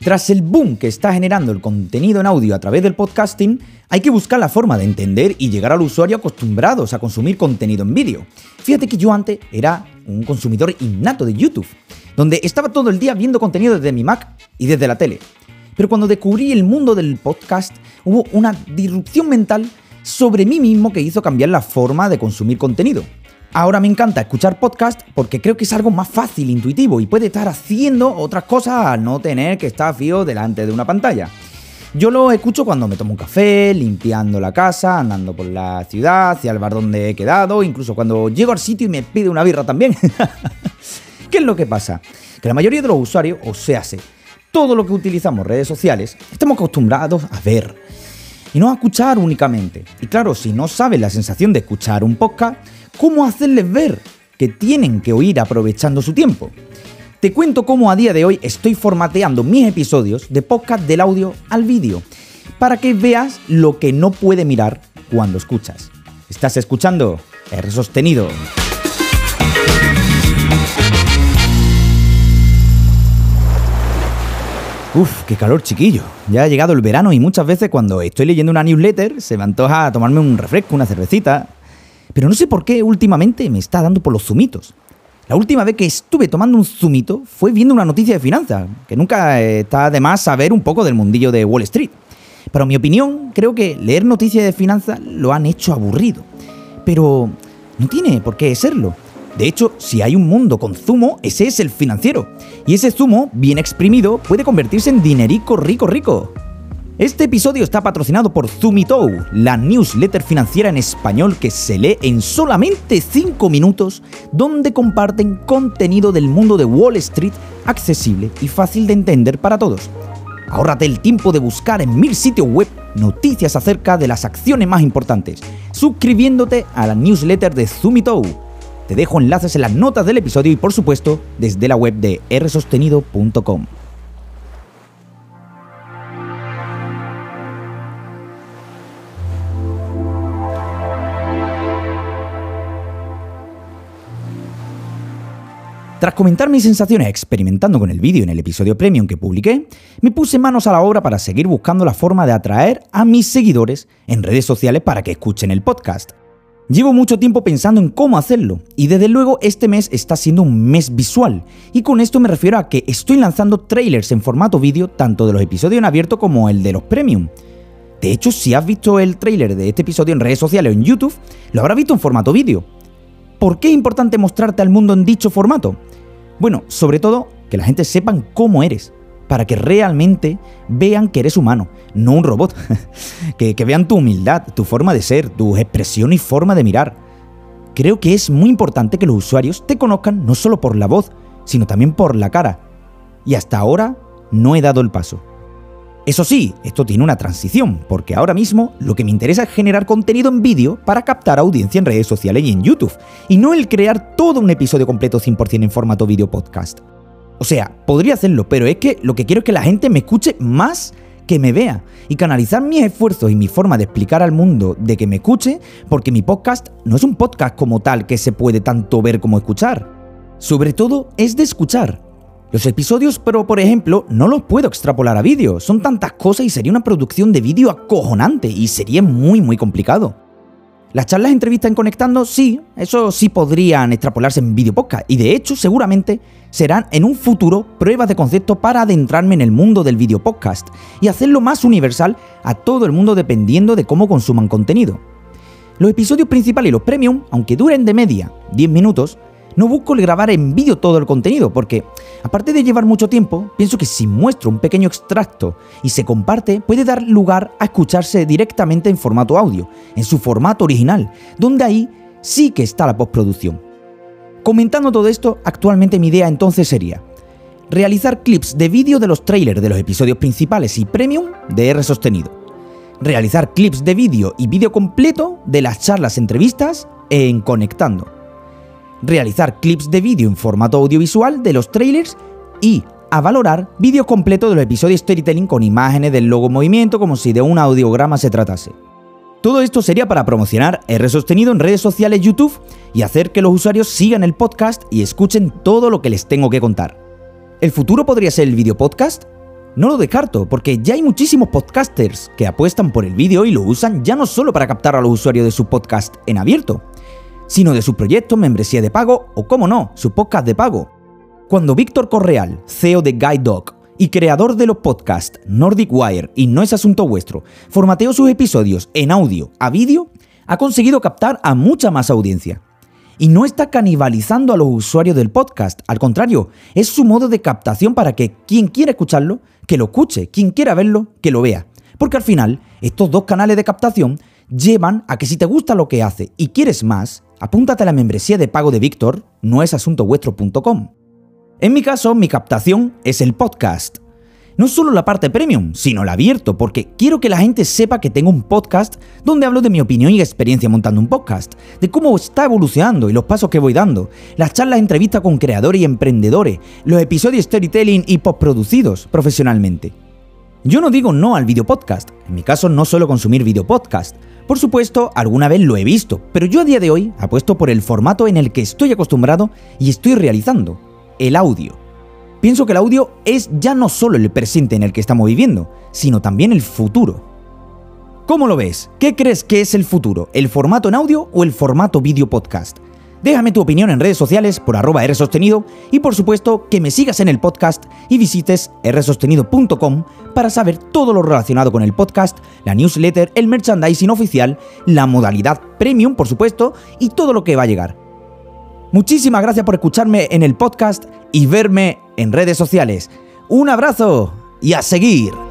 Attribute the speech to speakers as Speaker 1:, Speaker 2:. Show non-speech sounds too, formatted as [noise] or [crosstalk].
Speaker 1: Tras el boom que está generando el contenido en audio a través del podcasting, hay que buscar la forma de entender y llegar al usuario acostumbrados a consumir contenido en vídeo. Fíjate que yo antes era un consumidor innato de YouTube, donde estaba todo el día viendo contenido desde mi Mac y desde la tele. Pero cuando descubrí el mundo del podcast, hubo una disrupción mental sobre mí mismo que hizo cambiar la forma de consumir contenido. Ahora me encanta escuchar podcast porque creo que es algo más fácil, intuitivo y puede estar haciendo otras cosas al no tener que estar fío delante de una pantalla. Yo lo escucho cuando me tomo un café, limpiando la casa, andando por la ciudad, hacia el bar donde he quedado, incluso cuando llego al sitio y me pide una birra también. [laughs] ¿Qué es lo que pasa? Que la mayoría de los usuarios, o sea, todo lo que utilizamos redes sociales, estamos acostumbrados a ver y no a escuchar únicamente. Y claro, si no sabes la sensación de escuchar un podcast, cómo hacerles ver que tienen que oír aprovechando su tiempo. Te cuento cómo a día de hoy estoy formateando mis episodios de podcast del audio al vídeo, para que veas lo que no puede mirar cuando escuchas. ¿Estás escuchando? R sostenido. Uf, qué calor chiquillo. Ya ha llegado el verano y muchas veces cuando estoy leyendo una newsletter se me antoja tomarme un refresco, una cervecita, pero no sé por qué últimamente me está dando por los zumitos. La última vez que estuve tomando un zumito fue viendo una noticia de finanzas, que nunca está de más saber un poco del mundillo de Wall Street. Pero en mi opinión, creo que leer noticias de finanzas lo han hecho aburrido. Pero no tiene por qué serlo. De hecho, si hay un mundo con zumo, ese es el financiero. Y ese zumo, bien exprimido, puede convertirse en dinerico rico rico. Este episodio está patrocinado por Zumitou, la newsletter financiera en español que se lee en solamente 5 minutos, donde comparten contenido del mundo de Wall Street accesible y fácil de entender para todos. Ahórrate el tiempo de buscar en mil sitios web noticias acerca de las acciones más importantes, suscribiéndote a la newsletter de Zumitou. Te dejo enlaces en las notas del episodio y por supuesto desde la web de rsostenido.com. Tras comentar mis sensaciones experimentando con el vídeo en el episodio premium que publiqué, me puse manos a la obra para seguir buscando la forma de atraer a mis seguidores en redes sociales para que escuchen el podcast. Llevo mucho tiempo pensando en cómo hacerlo, y desde luego este mes está siendo un mes visual, y con esto me refiero a que estoy lanzando trailers en formato vídeo tanto de los episodios en abierto como el de los premium. De hecho, si has visto el trailer de este episodio en redes sociales o en YouTube, lo habrás visto en formato vídeo. ¿Por qué es importante mostrarte al mundo en dicho formato? Bueno, sobre todo que la gente sepan cómo eres, para que realmente vean que eres humano, no un robot. [laughs] que, vean tu humildad, tu forma de ser, tu expresión y forma de mirar. Creo que es muy importante que los usuarios te conozcan no solo por la voz, sino también por la cara. Y hasta ahora no he dado el paso. Eso sí, esto tiene una transición, porque ahora mismo lo que me interesa es generar contenido en vídeo para captar audiencia en redes sociales y en YouTube, y no el crear todo un episodio completo 100% en formato vídeo podcast. O sea, podría hacerlo, pero es que lo que quiero es que la gente me escuche más que me vea y canalizar mis esfuerzos y mi forma de explicar al mundo de que me escuche, porque mi podcast no es un podcast como tal que se puede tanto ver como escuchar. Sobre todo es de escuchar, los episodios, pero por ejemplo, no los puedo extrapolar a vídeo. Son tantas cosas y sería una producción de vídeo acojonante y sería muy muy complicado. Las charlas entrevistas en Conectando, sí, eso sí podrían extrapolarse en vídeo podcast. Y de hecho, seguramente serán en un futuro pruebas de concepto para adentrarme en el mundo del vídeo podcast y hacerlo más universal a todo el mundo dependiendo de cómo consuman contenido. Los episodios principales y los premium, aunque duren de media 10 minutos, no busco grabar en vídeo todo el contenido, porque aparte de llevar mucho tiempo, pienso que si muestro un pequeño extracto y se comparte, puede dar lugar a escucharse directamente en formato audio, en su formato original, donde ahí sí que está la postproducción. Comentando todo esto, actualmente mi idea entonces sería realizar clips de vídeo de los trailers de los episodios principales y premium de R sostenido. Realizar clips de vídeo y vídeo completo de las charlas entrevistas en Conectando realizar clips de vídeo en formato audiovisual de los trailers y a valorar vídeo completo de los episodios storytelling con imágenes del logo movimiento como si de un audiograma se tratase. Todo esto sería para promocionar R sostenido en redes sociales YouTube y hacer que los usuarios sigan el podcast y escuchen todo lo que les tengo que contar. ¿El futuro podría ser el video podcast? No lo descarto, porque ya hay muchísimos podcasters que apuestan por el vídeo y lo usan ya no solo para captar a los usuarios de su podcast en abierto, sino de su proyecto, membresía de pago o, como no, su podcast de pago. Cuando Víctor Correal, CEO de Guide y creador de los podcasts Nordic Wire y No es Asunto Vuestro, formateó sus episodios en audio a vídeo, ha conseguido captar a mucha más audiencia. Y no está canibalizando a los usuarios del podcast, al contrario, es su modo de captación para que quien quiera escucharlo que lo escuche, quien quiera verlo, que lo vea. Porque al final, estos dos canales de captación llevan a que si te gusta lo que hace y quieres más, apúntate a la membresía de pago de Víctor, no es asuntovuestro.com. En mi caso, mi captación es el podcast. No solo la parte premium, sino la abierto, porque quiero que la gente sepa que tengo un podcast donde hablo de mi opinión y experiencia montando un podcast, de cómo está evolucionando y los pasos que voy dando, las charlas entrevistas con creadores y emprendedores, los episodios storytelling y postproducidos profesionalmente. Yo no digo no al video podcast, en mi caso no suelo consumir video podcast. Por supuesto, alguna vez lo he visto, pero yo a día de hoy apuesto por el formato en el que estoy acostumbrado y estoy realizando, el audio. Pienso que el audio es ya no solo el presente en el que estamos viviendo, sino también el futuro. ¿Cómo lo ves? ¿Qué crees que es el futuro? ¿El formato en audio o el formato video podcast? Déjame tu opinión en redes sociales por arroba rsostenido y por supuesto que me sigas en el podcast y visites rsostenido.com para saber todo lo relacionado con el podcast, la newsletter, el merchandising oficial, la modalidad premium por supuesto y todo lo que va a llegar. Muchísimas gracias por escucharme en el podcast y verme en redes sociales. Un abrazo y a seguir.